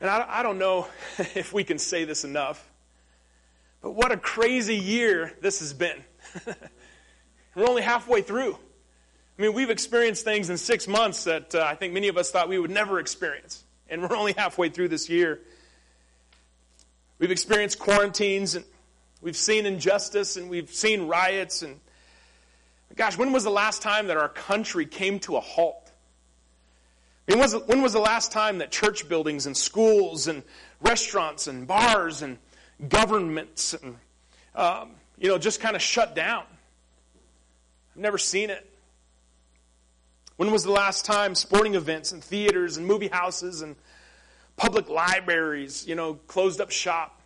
And I, I don't know if we can say this enough, but what a crazy year this has been. We're only halfway through. I mean, we've experienced things in six months that uh, I think many of us thought we would never experience. And we're only halfway through this year. We've experienced quarantines and we've seen injustice and we've seen riots and gosh, when was the last time that our country came to a halt? I mean, when was the last time that church buildings and schools and restaurants and bars and governments and um, you know just kind of shut down? I've never seen it. When was the last time sporting events and theaters and movie houses and public libraries, you know, closed up shop?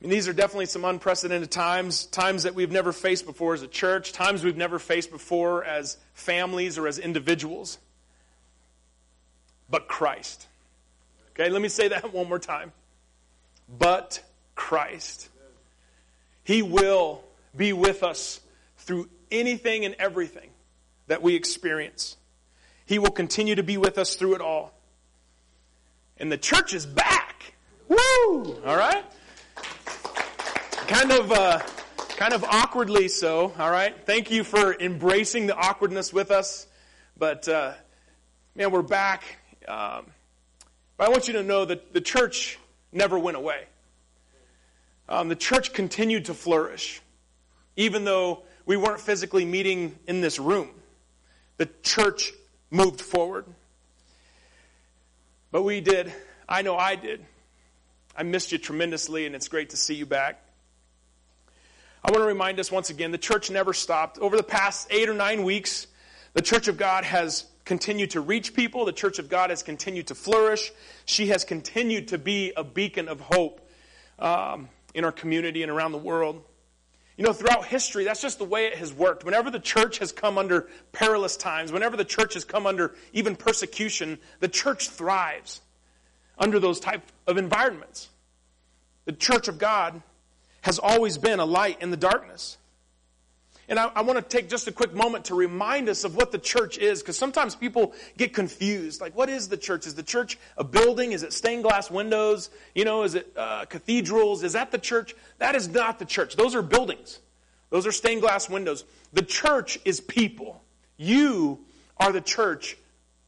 I mean, these are definitely some unprecedented times, times that we've never faced before as a church, times we've never faced before as families or as individuals. But Christ. Okay, let me say that one more time. But Christ. He will be with us through anything and everything that we experience. He will continue to be with us through it all. And the church is back. Woo! All right? Kind of, uh, kind of awkwardly so. All right? Thank you for embracing the awkwardness with us. But, uh, man, we're back. Um, but I want you to know that the church never went away. Um, the church continued to flourish, even though we weren't physically meeting in this room the church moved forward. But we did. I know I did. I missed you tremendously, and it's great to see you back. I want to remind us once again the church never stopped. Over the past eight or nine weeks, the church of God has continued to reach people. The church of God has continued to flourish. She has continued to be a beacon of hope um, in our community and around the world. You know, throughout history, that's just the way it has worked. Whenever the church has come under perilous times, whenever the church has come under even persecution, the church thrives under those type of environments. The church of God has always been a light in the darkness. And I, I want to take just a quick moment to remind us of what the church is, because sometimes people get confused. Like, what is the church? Is the church a building? Is it stained glass windows? You know, is it uh, cathedrals? Is that the church? That is not the church. Those are buildings. Those are stained glass windows. The church is people. You are the church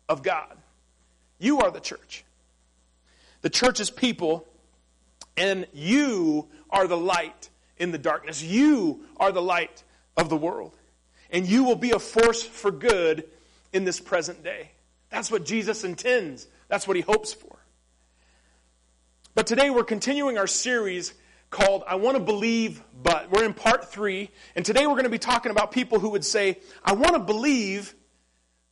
of God. You are the church. The church is people, and you are the light in the darkness. You are the light of the world. And you will be a force for good in this present day. That's what Jesus intends. That's what he hopes for. But today we're continuing our series called I Want to Believe But. We're in part three, and today we're going to be talking about people who would say, I want to believe,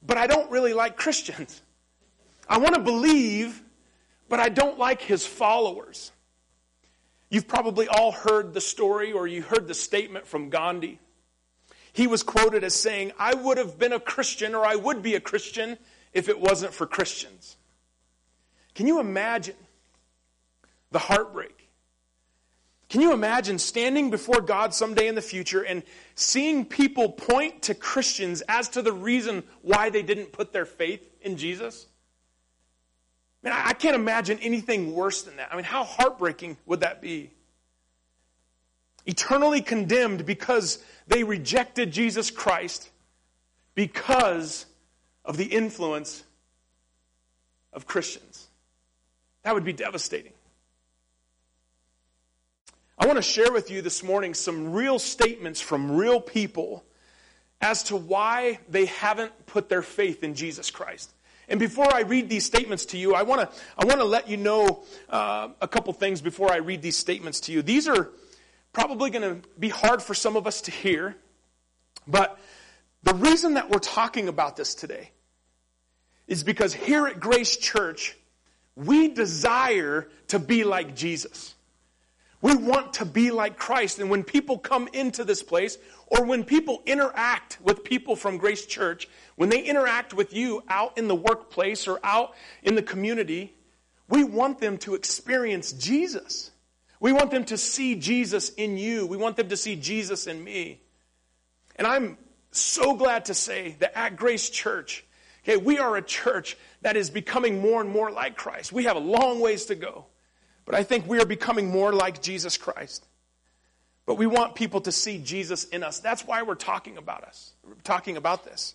but I don't really like Christians. I want to believe, but I don't like his followers. You've probably all heard the story or you heard the statement from Gandhi. He was quoted as saying, I would have been a Christian or I would be a Christian if it wasn't for Christians. Can you imagine the heartbreak? Can you imagine standing before God someday in the future and seeing people point to Christians as to the reason why they didn't put their faith in Jesus? Man, I can't imagine anything worse than that. I mean, how heartbreaking would that be? Eternally condemned because they rejected Jesus Christ because of the influence of Christians. That would be devastating. I want to share with you this morning some real statements from real people as to why they haven't put their faith in Jesus Christ. And before I read these statements to you, I want to, I want to let you know uh, a couple things before I read these statements to you. These are probably going to be hard for some of us to hear, but the reason that we're talking about this today is because here at Grace Church, we desire to be like Jesus. We want to be like Christ. And when people come into this place, or when people interact with people from Grace Church, when they interact with you out in the workplace or out in the community, we want them to experience Jesus. We want them to see Jesus in you. We want them to see Jesus in me. And I'm so glad to say that at Grace Church, Okay, we are a church that is becoming more and more like Christ. We have a long ways to go. But I think we are becoming more like Jesus Christ. But we want people to see Jesus in us. That's why we're talking about us. We're talking about this.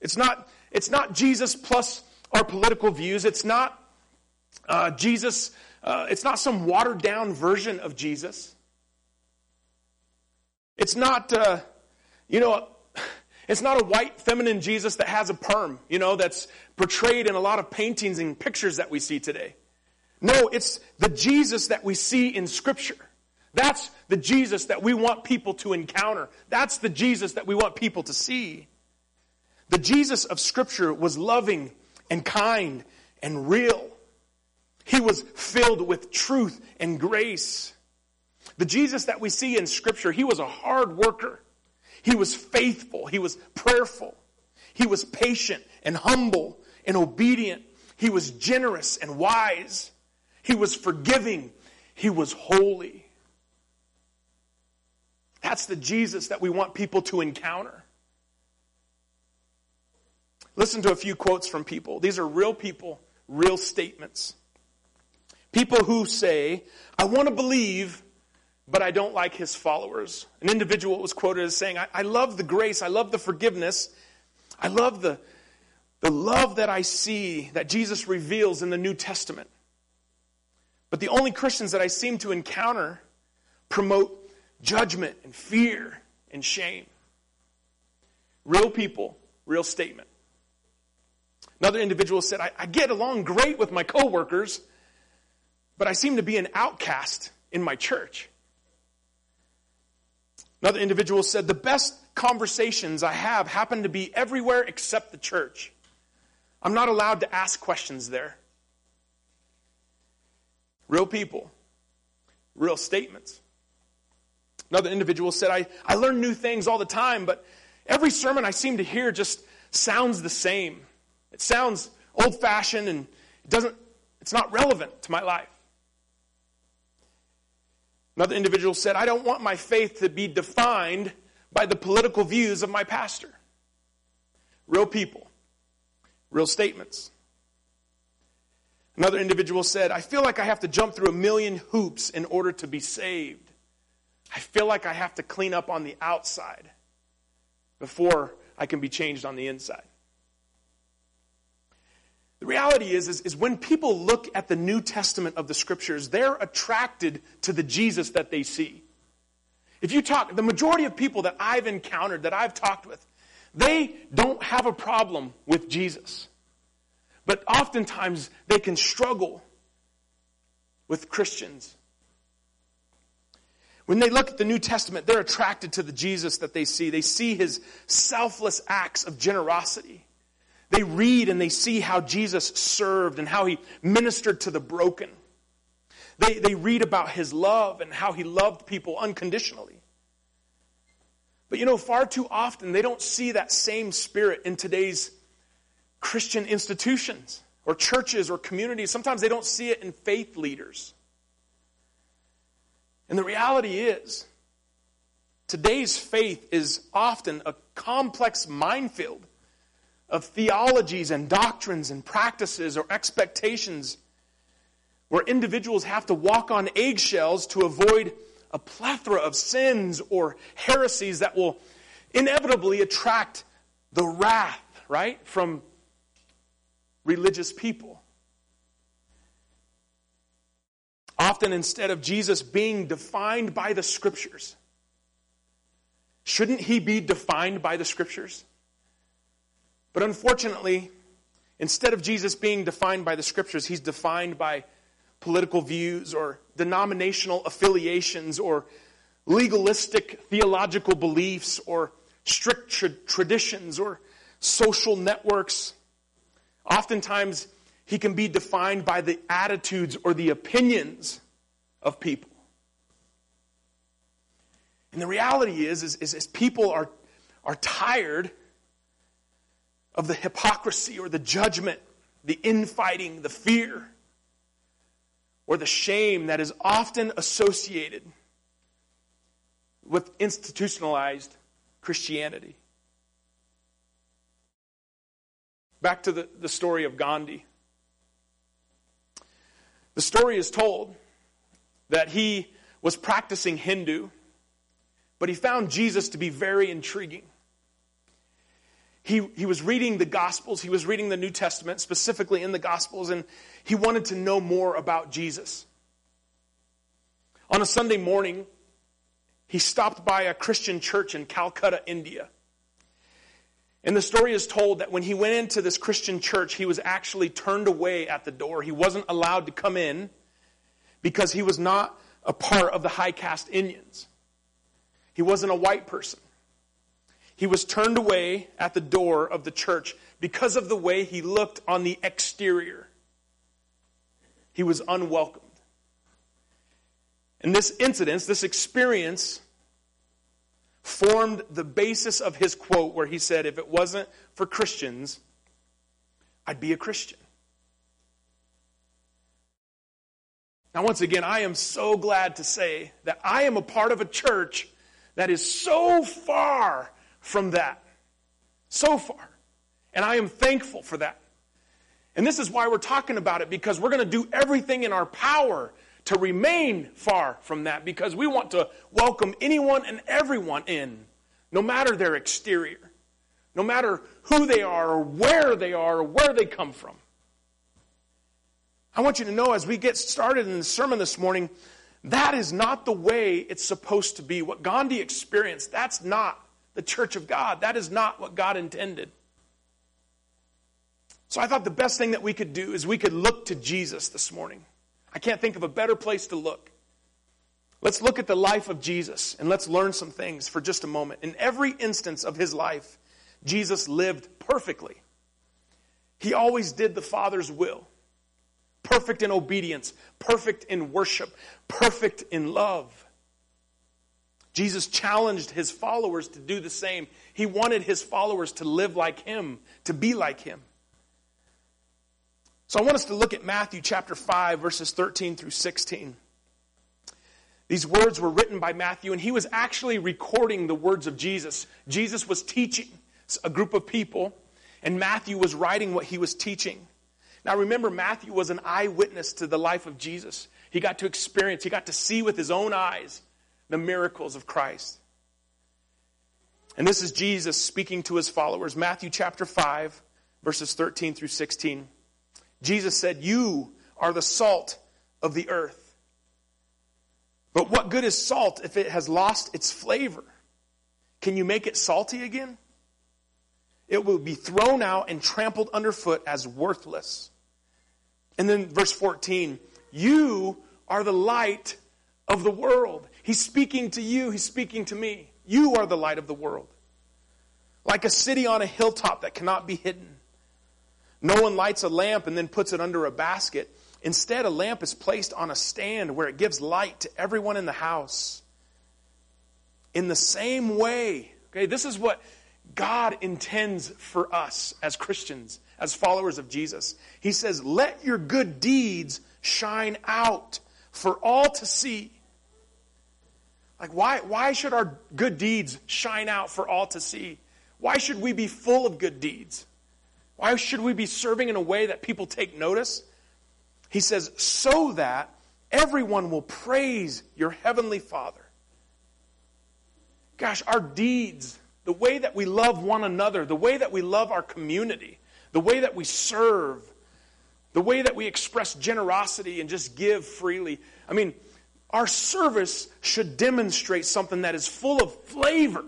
It's not, it's not Jesus plus our political views. It's not uh, Jesus. Uh, it's not some watered down version of Jesus. It's not, uh, you know, it's not a white feminine Jesus that has a perm, you know, that's portrayed in a lot of paintings and pictures that we see today. No, it's the Jesus that we see in Scripture. That's the Jesus that we want people to encounter. That's the Jesus that we want people to see. The Jesus of Scripture was loving and kind and real. He was filled with truth and grace. The Jesus that we see in Scripture, he was a hard worker. He was faithful. He was prayerful. He was patient and humble and obedient. He was generous and wise. He was forgiving. He was holy. That's the Jesus that we want people to encounter. Listen to a few quotes from people. These are real people, real statements. People who say, I want to believe, but I don't like his followers. An individual was quoted as saying, I, I love the grace, I love the forgiveness, I love the, the love that I see that Jesus reveals in the New Testament. But the only Christians that I seem to encounter promote judgment and fear and shame. Real people, real statement. Another individual said, I, I get along great with my coworkers, but I seem to be an outcast in my church. Another individual said, The best conversations I have happen to be everywhere except the church. I'm not allowed to ask questions there. Real people, real statements. Another individual said, I, I learn new things all the time, but every sermon I seem to hear just sounds the same. It sounds old fashioned and it doesn't, it's not relevant to my life. Another individual said, I don't want my faith to be defined by the political views of my pastor. Real people, real statements. Another individual said, I feel like I have to jump through a million hoops in order to be saved. I feel like I have to clean up on the outside before I can be changed on the inside. The reality is, is, is, when people look at the New Testament of the scriptures, they're attracted to the Jesus that they see. If you talk, the majority of people that I've encountered, that I've talked with, they don't have a problem with Jesus. But oftentimes they can struggle with Christians. When they look at the New Testament, they're attracted to the Jesus that they see. They see his selfless acts of generosity. They read and they see how Jesus served and how he ministered to the broken. They, they read about his love and how he loved people unconditionally. But you know, far too often they don't see that same spirit in today's Christian institutions or churches or communities. Sometimes they don't see it in faith leaders. And the reality is, today's faith is often a complex minefield of theologies and doctrines and practices or expectations where individuals have to walk on eggshells to avoid a plethora of sins or heresies that will inevitably attract the wrath, right, from religious people. Often, instead of Jesus being defined by the scriptures, shouldn't he be defined by the scriptures? But unfortunately, instead of Jesus being defined by the scriptures, he's defined by political views or denominational affiliations or legalistic theological beliefs or strict tra- traditions or social networks. Oftentimes, he can be defined by the attitudes or the opinions of people. And the reality is, is, is, is people are, are tired of the hypocrisy or the judgment, the infighting, the fear, or the shame that is often associated with institutionalized Christianity. Back to the, the story of Gandhi. The story is told that he was practicing Hindu, but he found Jesus to be very intriguing. He, he was reading the Gospels, he was reading the New Testament, specifically in the Gospels, and he wanted to know more about Jesus. On a Sunday morning, he stopped by a Christian church in Calcutta, India. And the story is told that when he went into this Christian church, he was actually turned away at the door. He wasn't allowed to come in because he was not a part of the high caste Indians. He wasn't a white person. He was turned away at the door of the church because of the way he looked on the exterior. He was unwelcomed. And this incident, this experience, formed the basis of his quote where he said, If it wasn't for Christians, I'd be a Christian. Now, once again, I am so glad to say that I am a part of a church that is so far from that. So far. And I am thankful for that. And this is why we're talking about it, because we're going to do everything in our power to remain far from that because we want to welcome anyone and everyone in, no matter their exterior, no matter who they are or where they are or where they come from. I want you to know as we get started in the sermon this morning, that is not the way it's supposed to be. What Gandhi experienced, that's not the church of God. That is not what God intended. So I thought the best thing that we could do is we could look to Jesus this morning. I can't think of a better place to look. Let's look at the life of Jesus and let's learn some things for just a moment. In every instance of his life, Jesus lived perfectly. He always did the Father's will. Perfect in obedience, perfect in worship, perfect in love. Jesus challenged his followers to do the same. He wanted his followers to live like him, to be like him. So I want us to look at Matthew chapter 5, verses 13 through 16. These words were written by Matthew, and he was actually recording the words of Jesus. Jesus was teaching a group of people, and Matthew was writing what he was teaching. Now remember, Matthew was an eyewitness to the life of Jesus. He got to experience, he got to see with his own eyes the miracles of Christ. And this is Jesus speaking to his followers. Matthew chapter 5, verses 13 through 16. Jesus said, You are the salt of the earth. But what good is salt if it has lost its flavor? Can you make it salty again? It will be thrown out and trampled underfoot as worthless. And then verse 14, you are the light of the world. He's speaking to you, he's speaking to me. You are the light of the world. Like a city on a hilltop that cannot be hidden. No one lights a lamp and then puts it under a basket. Instead, a lamp is placed on a stand where it gives light to everyone in the house. In the same way, okay, this is what God intends for us as Christians, as followers of Jesus. He says, Let your good deeds shine out for all to see. Like, why, why should our good deeds shine out for all to see? Why should we be full of good deeds? Why should we be serving in a way that people take notice? He says, so that everyone will praise your heavenly Father. Gosh, our deeds, the way that we love one another, the way that we love our community, the way that we serve, the way that we express generosity and just give freely. I mean, our service should demonstrate something that is full of flavor.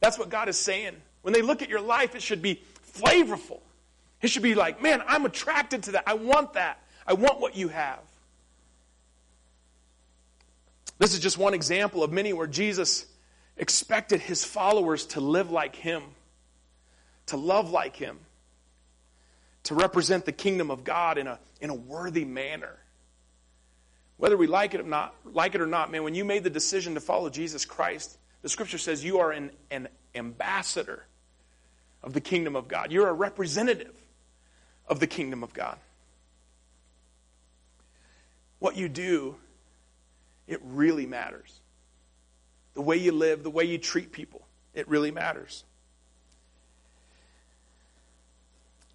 That's what God is saying. When they look at your life, it should be flavorful. It should be like, man, I'm attracted to that. I want that. I want what you have. This is just one example of many where Jesus expected his followers to live like him, to love like him, to represent the kingdom of God in a, in a worthy manner. Whether we like it or not, like it or not, man, when you made the decision to follow Jesus Christ, the scripture says you are an, an ambassador of the kingdom of God. You're a representative of the kingdom of God. What you do, it really matters. The way you live, the way you treat people, it really matters.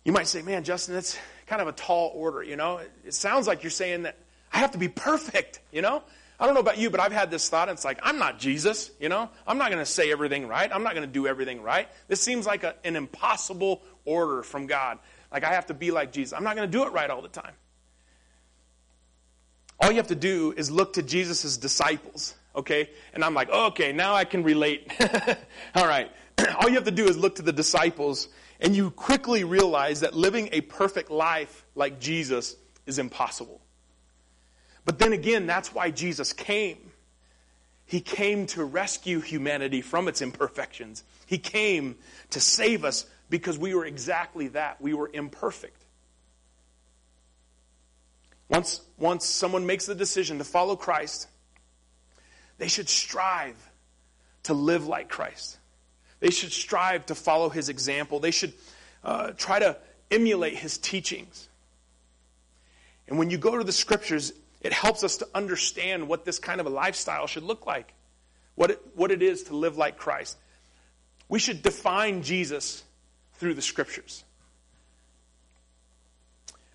You might say, man, Justin, that's kind of a tall order, you know? It sounds like you're saying that I have to be perfect, you know? I don't know about you, but I've had this thought, it's like, I'm not Jesus, you know? I'm not going to say everything right. I'm not going to do everything right. This seems like a, an impossible order from God. Like, I have to be like Jesus. I'm not going to do it right all the time. All you have to do is look to Jesus' disciples, okay? And I'm like, okay, now I can relate. all right. all you have to do is look to the disciples, and you quickly realize that living a perfect life like Jesus is impossible. But then again, that's why Jesus came. He came to rescue humanity from its imperfections. He came to save us because we were exactly that. We were imperfect. Once, once someone makes the decision to follow Christ, they should strive to live like Christ. They should strive to follow his example. They should uh, try to emulate his teachings. And when you go to the scriptures, it helps us to understand what this kind of a lifestyle should look like, what it, what it is to live like Christ. We should define Jesus through the scriptures.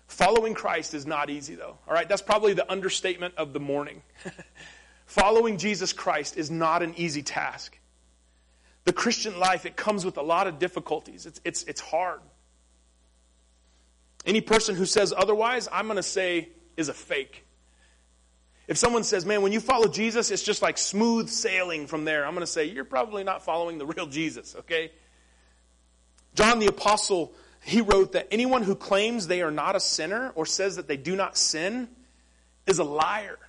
Following Christ is not easy, though. All right, that's probably the understatement of the morning. Following Jesus Christ is not an easy task. The Christian life, it comes with a lot of difficulties. It's, it's, it's hard. Any person who says otherwise, I'm going to say, is a fake. If someone says, man, when you follow Jesus, it's just like smooth sailing from there, I'm going to say, you're probably not following the real Jesus, okay? John the Apostle, he wrote that anyone who claims they are not a sinner or says that they do not sin is a liar.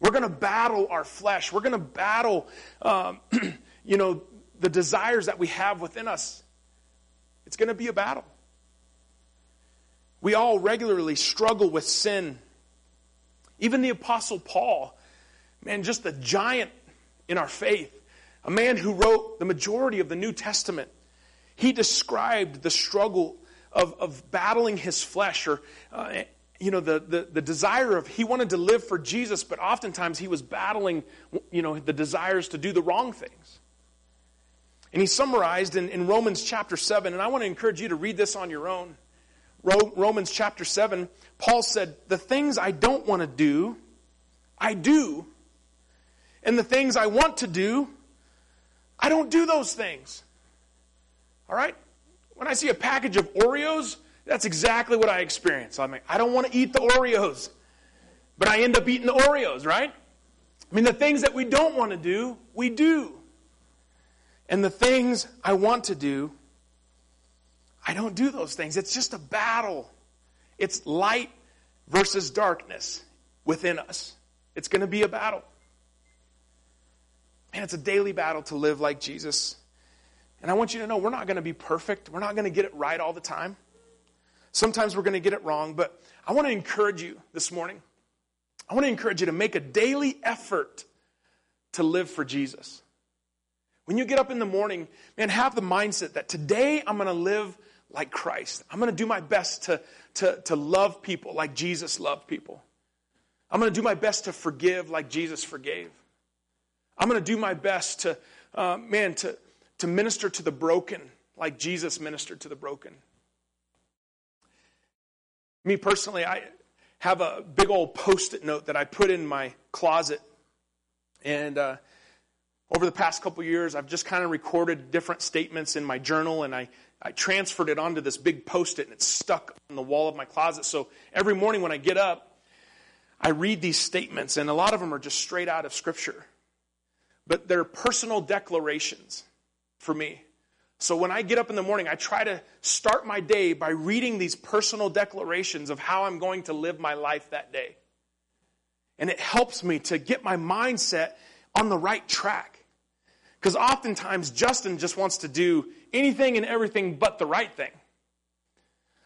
We're going to battle our flesh. We're going to battle, um, you know, the desires that we have within us. It's going to be a battle. We all regularly struggle with sin even the Apostle Paul, man, just a giant in our faith, a man who wrote the majority of the New Testament, he described the struggle of, of battling his flesh or, uh, you know, the, the, the desire of, he wanted to live for Jesus, but oftentimes he was battling, you know, the desires to do the wrong things. And he summarized in, in Romans chapter 7, and I want to encourage you to read this on your own. Romans chapter 7, Paul said, The things I don't want to do, I do. And the things I want to do, I don't do those things. All right? When I see a package of Oreos, that's exactly what I experience. I'm like, I don't want to eat the Oreos, but I end up eating the Oreos, right? I mean, the things that we don't want to do, we do. And the things I want to do, I don't do those things. It's just a battle. It's light versus darkness within us. It's going to be a battle. And it's a daily battle to live like Jesus. And I want you to know we're not going to be perfect. We're not going to get it right all the time. Sometimes we're going to get it wrong, but I want to encourage you this morning. I want to encourage you to make a daily effort to live for Jesus. When you get up in the morning, man, have the mindset that today I'm going to live like Christ. I'm going to do my best to, to, to love people like Jesus loved people. I'm going to do my best to forgive like Jesus forgave. I'm going to do my best to, uh, man, to, to minister to the broken like Jesus ministered to the broken. Me personally, I have a big old post it note that I put in my closet. And uh, over the past couple years, I've just kind of recorded different statements in my journal and I I transferred it onto this big post it and it's stuck on the wall of my closet. So every morning when I get up, I read these statements, and a lot of them are just straight out of Scripture. But they're personal declarations for me. So when I get up in the morning, I try to start my day by reading these personal declarations of how I'm going to live my life that day. And it helps me to get my mindset on the right track. Because oftentimes Justin just wants to do anything and everything but the right thing.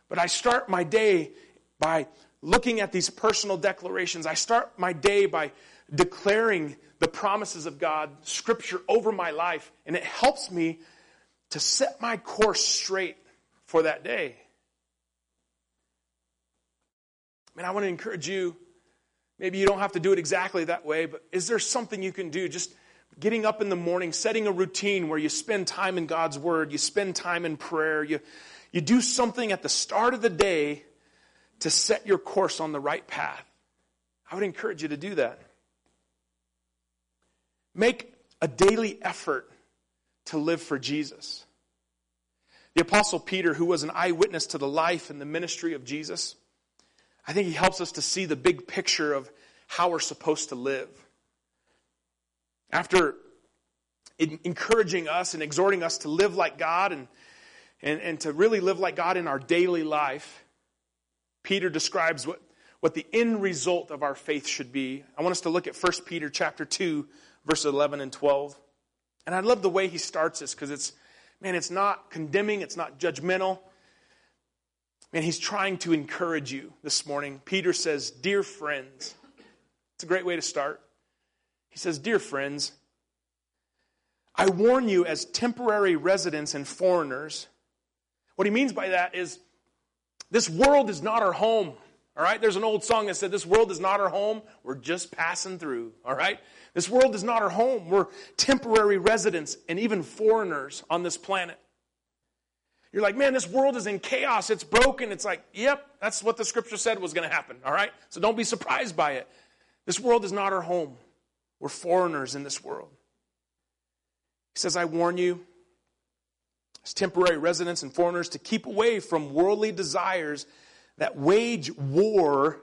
But I start my day by looking at these personal declarations. I start my day by declaring the promises of God, Scripture over my life, and it helps me to set my course straight for that day. I mean, I want to encourage you. Maybe you don't have to do it exactly that way, but is there something you can do? Just getting up in the morning, setting a routine where you spend time in God's Word, you spend time in prayer, you, You do something at the start of the day to set your course on the right path. I would encourage you to do that. Make a daily effort to live for Jesus. The Apostle Peter, who was an eyewitness to the life and the ministry of Jesus, I think he helps us to see the big picture of how we're supposed to live. After encouraging us and exhorting us to live like God and, and, and to really live like God in our daily life, Peter describes what, what the end result of our faith should be. I want us to look at 1 Peter chapter 2, verses 11 and 12. And I love the way he starts this because it's, man, it's not condemning, it's not judgmental. Man, he's trying to encourage you this morning. Peter says, Dear friends, it's a great way to start. He says, Dear friends, I warn you as temporary residents and foreigners. What he means by that is this world is not our home. All right? There's an old song that said, This world is not our home. We're just passing through. All right? This world is not our home. We're temporary residents and even foreigners on this planet. You're like, man, this world is in chaos. It's broken. It's like, yep, that's what the scripture said was going to happen. All right? So don't be surprised by it. This world is not our home. We're foreigners in this world. He says, I warn you, as temporary residents and foreigners, to keep away from worldly desires that wage war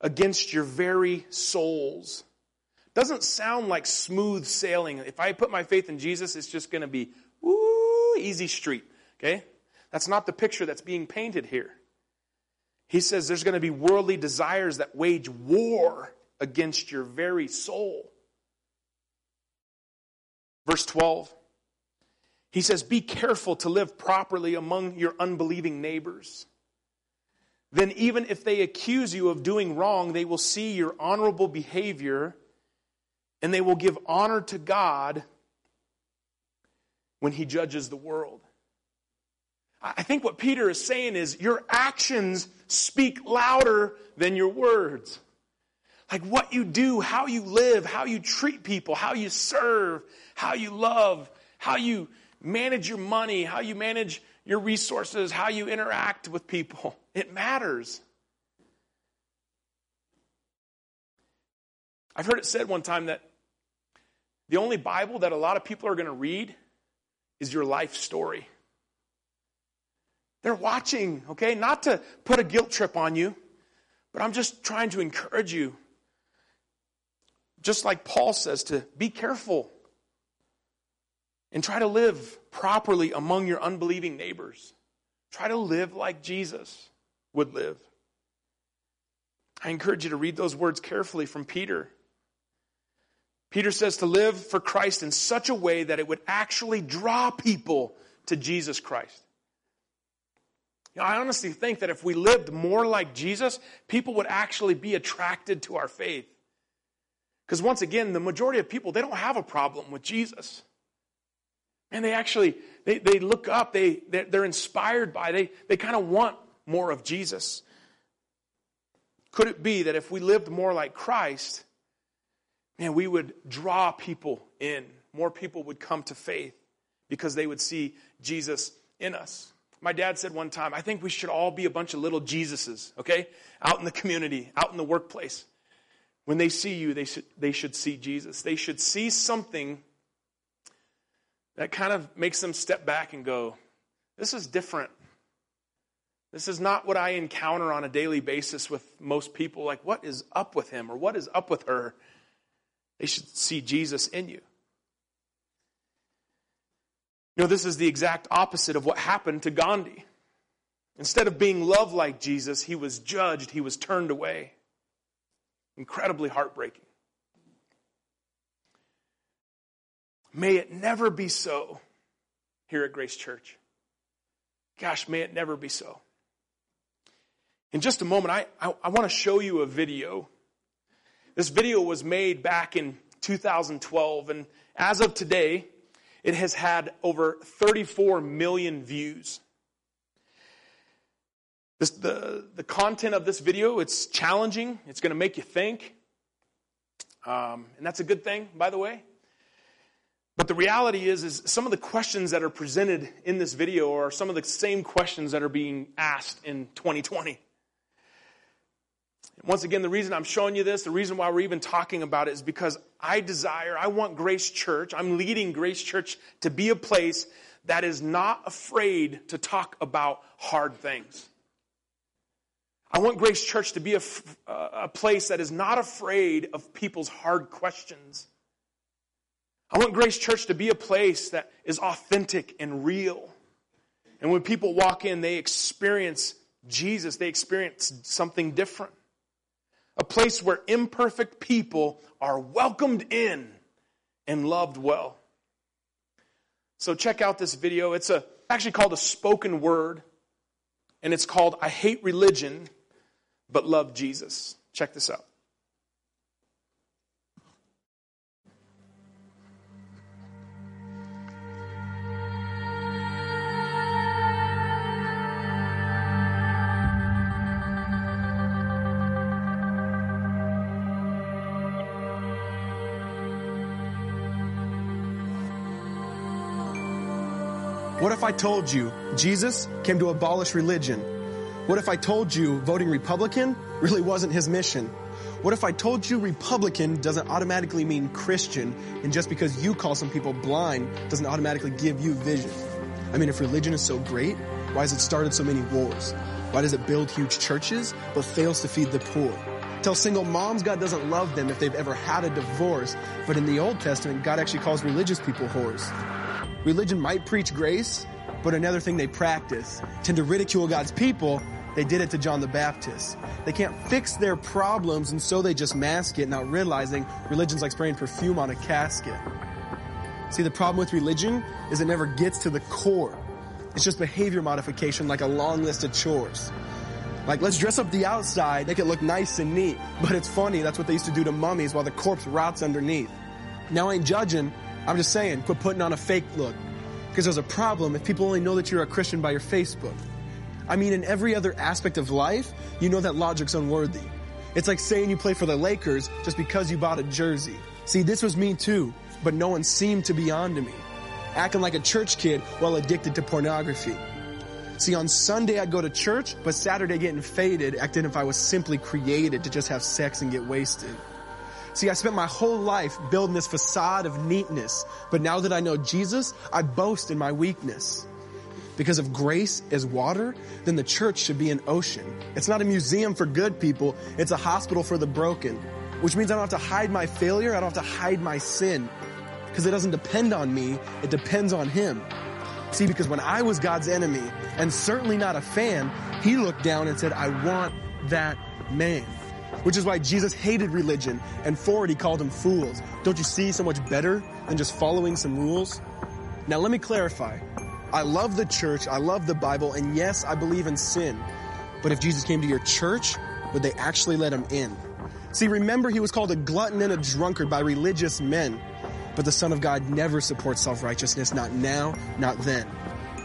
against your very souls. Doesn't sound like smooth sailing. If I put my faith in Jesus, it's just going to be woo, easy street. Okay? That's not the picture that's being painted here. He says there's going to be worldly desires that wage war against your very soul. Verse 12, he says, Be careful to live properly among your unbelieving neighbors. Then, even if they accuse you of doing wrong, they will see your honorable behavior and they will give honor to God when he judges the world. I think what Peter is saying is your actions speak louder than your words. Like what you do, how you live, how you treat people, how you serve, how you love, how you manage your money, how you manage your resources, how you interact with people. It matters. I've heard it said one time that the only Bible that a lot of people are going to read is your life story. They're watching, okay? Not to put a guilt trip on you, but I'm just trying to encourage you just like Paul says, to be careful and try to live properly among your unbelieving neighbors. Try to live like Jesus would live. I encourage you to read those words carefully from Peter. Peter says to live for Christ in such a way that it would actually draw people to Jesus Christ. You know, I honestly think that if we lived more like Jesus, people would actually be attracted to our faith. Because once again, the majority of people, they don't have a problem with Jesus. And they actually, they, they look up, they, they're, they're inspired by, they, they kind of want more of Jesus. Could it be that if we lived more like Christ, man, we would draw people in. More people would come to faith because they would see Jesus in us. My dad said one time, I think we should all be a bunch of little Jesuses, okay? Out in the community, out in the workplace. When they see you, they should, they should see Jesus. They should see something that kind of makes them step back and go, This is different. This is not what I encounter on a daily basis with most people. Like, what is up with him or what is up with her? They should see Jesus in you. You know, this is the exact opposite of what happened to Gandhi. Instead of being loved like Jesus, he was judged, he was turned away. Incredibly heartbreaking. May it never be so here at Grace Church. Gosh, may it never be so. In just a moment, I, I, I want to show you a video. This video was made back in 2012, and as of today, it has had over 34 million views. This, the, the content of this video, it's challenging. It's going to make you think. Um, and that's a good thing, by the way. But the reality is, is some of the questions that are presented in this video are some of the same questions that are being asked in 2020. Once again, the reason I'm showing you this, the reason why we're even talking about it is because I desire, I want Grace Church, I'm leading Grace Church to be a place that is not afraid to talk about hard things. I want Grace Church to be a, a place that is not afraid of people's hard questions. I want Grace Church to be a place that is authentic and real. And when people walk in, they experience Jesus, they experience something different. A place where imperfect people are welcomed in and loved well. So check out this video. It's a, actually called a spoken word, and it's called I Hate Religion but Love Jesus. Check this out. What if I told you Jesus came to abolish religion? What if I told you voting Republican really wasn't his mission? What if I told you Republican doesn't automatically mean Christian, and just because you call some people blind doesn't automatically give you vision? I mean, if religion is so great, why has it started so many wars? Why does it build huge churches but fails to feed the poor? Tell single moms God doesn't love them if they've ever had a divorce, but in the Old Testament, God actually calls religious people whores. Religion might preach grace, but another thing they practice. Tend to ridicule God's people. They did it to John the Baptist. They can't fix their problems, and so they just mask it, not realizing religion's like spraying perfume on a casket. See, the problem with religion is it never gets to the core. It's just behavior modification like a long list of chores. Like, let's dress up the outside, make it look nice and neat. But it's funny, that's what they used to do to mummies while the corpse rots underneath. Now, I ain't judging, I'm just saying, quit putting on a fake look. Because there's a problem if people only know that you're a Christian by your Facebook. I mean, in every other aspect of life, you know that logic's unworthy. It's like saying you play for the Lakers just because you bought a jersey. See, this was me too, but no one seemed to be on to me. Acting like a church kid while addicted to pornography. See, on Sunday I'd go to church, but Saturday getting faded, acting if I was simply created to just have sex and get wasted. See, I spent my whole life building this facade of neatness, but now that I know Jesus, I boast in my weakness. Because if grace is water, then the church should be an ocean. It's not a museum for good people, it's a hospital for the broken. Which means I don't have to hide my failure, I don't have to hide my sin. Because it doesn't depend on me, it depends on Him. See, because when I was God's enemy, and certainly not a fan, He looked down and said, I want that man which is why Jesus hated religion, and for it he called them fools. Don't you see so much better than just following some rules? Now let me clarify. I love the church, I love the Bible, and yes, I believe in sin. But if Jesus came to your church, would they actually let him in? See, remember he was called a glutton and a drunkard by religious men. But the Son of God never supports self-righteousness, not now, not then.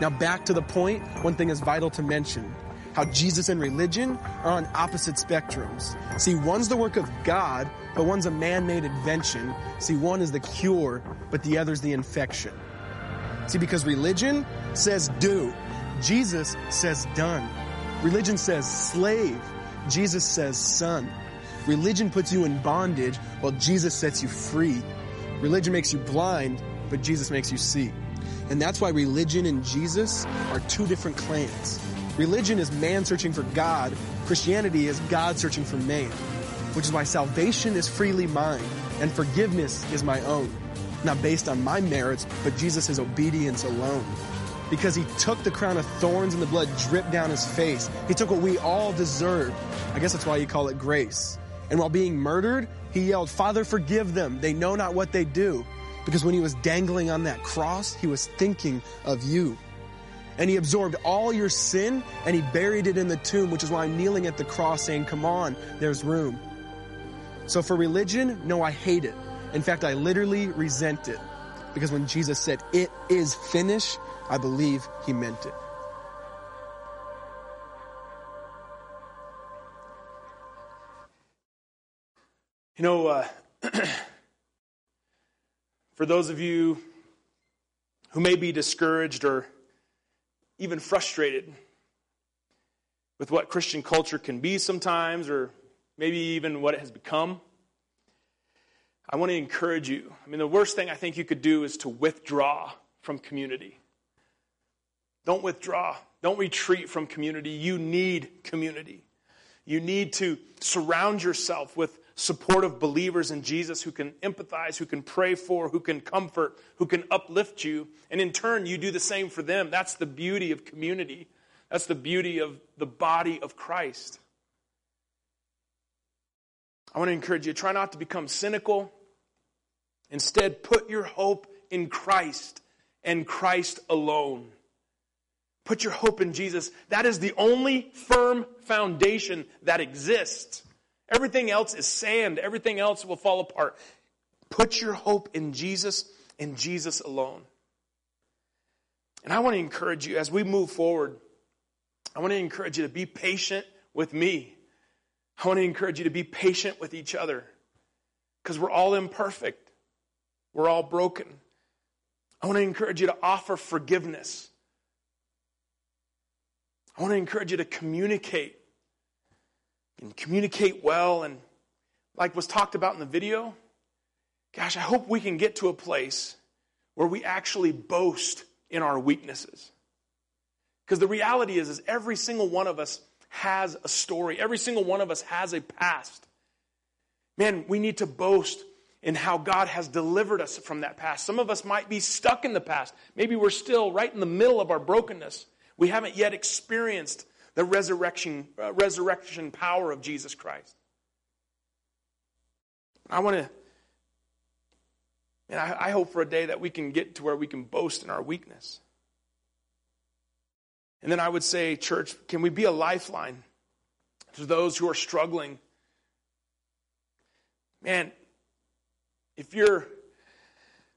Now back to the point, one thing is vital to mention how Jesus and religion are on opposite spectrums. See, one's the work of God, but one's a man-made invention. See, one is the cure, but the other's the infection. See, because religion says do. Jesus says done. Religion says slave. Jesus says son. Religion puts you in bondage while Jesus sets you free. Religion makes you blind, but Jesus makes you see. And that's why religion and Jesus are two different clans. Religion is man searching for God. Christianity is God searching for man. Which is why salvation is freely mine and forgiveness is my own. Not based on my merits, but Jesus' obedience alone. Because he took the crown of thorns and the blood dripped down his face. He took what we all deserved. I guess that's why you call it grace. And while being murdered, he yelled, Father, forgive them. They know not what they do. Because when he was dangling on that cross, he was thinking of you and he absorbed all your sin and he buried it in the tomb, which is why I'm kneeling at the cross saying, come on, there's room. So for religion, no, I hate it. In fact, I literally resent it. Because when Jesus said, it is finished, I believe he meant it. You know, uh, for those of you who may be discouraged or even frustrated with what Christian culture can be sometimes, or maybe even what it has become. I want to encourage you. I mean, the worst thing I think you could do is to withdraw from community. Don't withdraw. Don't retreat from community. You need community. You need to surround yourself with supportive believers in Jesus who can empathize, who can pray for, who can comfort, who can uplift you. And in turn, you do the same for them. That's the beauty of community. That's the beauty of the body of Christ. I want to encourage you try not to become cynical. Instead, put your hope in Christ and Christ alone. Put your hope in Jesus. That is the only firm foundation that exists. Everything else is sand, everything else will fall apart. Put your hope in Jesus and Jesus alone. And I want to encourage you as we move forward, I want to encourage you to be patient with me. I want to encourage you to be patient with each other because we're all imperfect, we're all broken. I want to encourage you to offer forgiveness. I want to encourage you to communicate and communicate well. And like was talked about in the video, gosh, I hope we can get to a place where we actually boast in our weaknesses. Because the reality is, is every single one of us has a story. Every single one of us has a past. Man, we need to boast in how God has delivered us from that past. Some of us might be stuck in the past. Maybe we're still right in the middle of our brokenness. We haven't yet experienced the resurrection, uh, resurrection power of Jesus Christ. I want to, and I, I hope for a day that we can get to where we can boast in our weakness. And then I would say, church, can we be a lifeline to those who are struggling? Man, if you're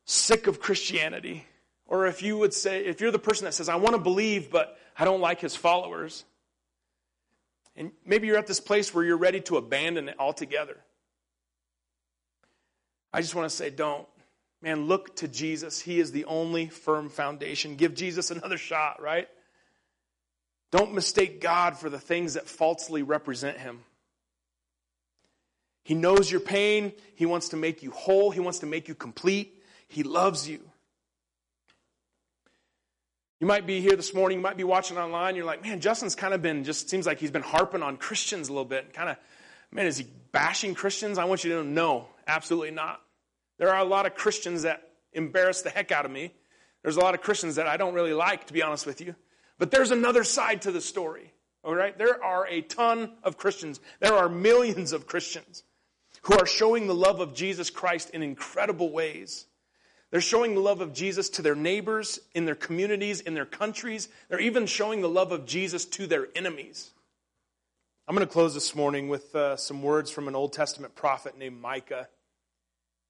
sick of Christianity, or if you would say, if you're the person that says, I want to believe, but I don't like his followers, and maybe you're at this place where you're ready to abandon it altogether. I just want to say, don't. Man, look to Jesus. He is the only firm foundation. Give Jesus another shot, right? Don't mistake God for the things that falsely represent Him. He knows your pain. He wants to make you whole. He wants to make you complete. He loves you. You might be here this morning, you might be watching online, you're like, man, Justin's kind of been, just seems like he's been harping on Christians a little bit. Kind of, man, is he bashing Christians? I want you to know, no, absolutely not. There are a lot of Christians that embarrass the heck out of me. There's a lot of Christians that I don't really like, to be honest with you. But there's another side to the story, all right? There are a ton of Christians. There are millions of Christians who are showing the love of Jesus Christ in incredible ways. They're showing the love of Jesus to their neighbors, in their communities, in their countries. They're even showing the love of Jesus to their enemies. I'm going to close this morning with uh, some words from an Old Testament prophet named Micah.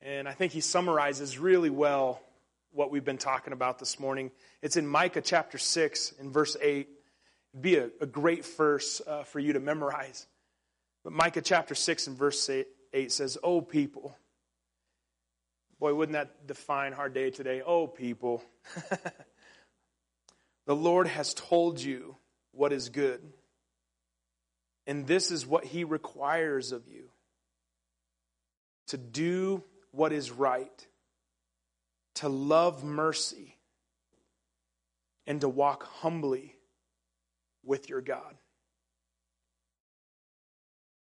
And I think he summarizes really well what we've been talking about this morning. It's in Micah chapter 6, in verse 8. It'd be a, a great verse uh, for you to memorize. But Micah chapter 6 and verse 8, 8 says, O people, Boy, wouldn't that define our day today? Oh, people. the Lord has told you what is good, and this is what He requires of you to do what is right, to love mercy, and to walk humbly with your God.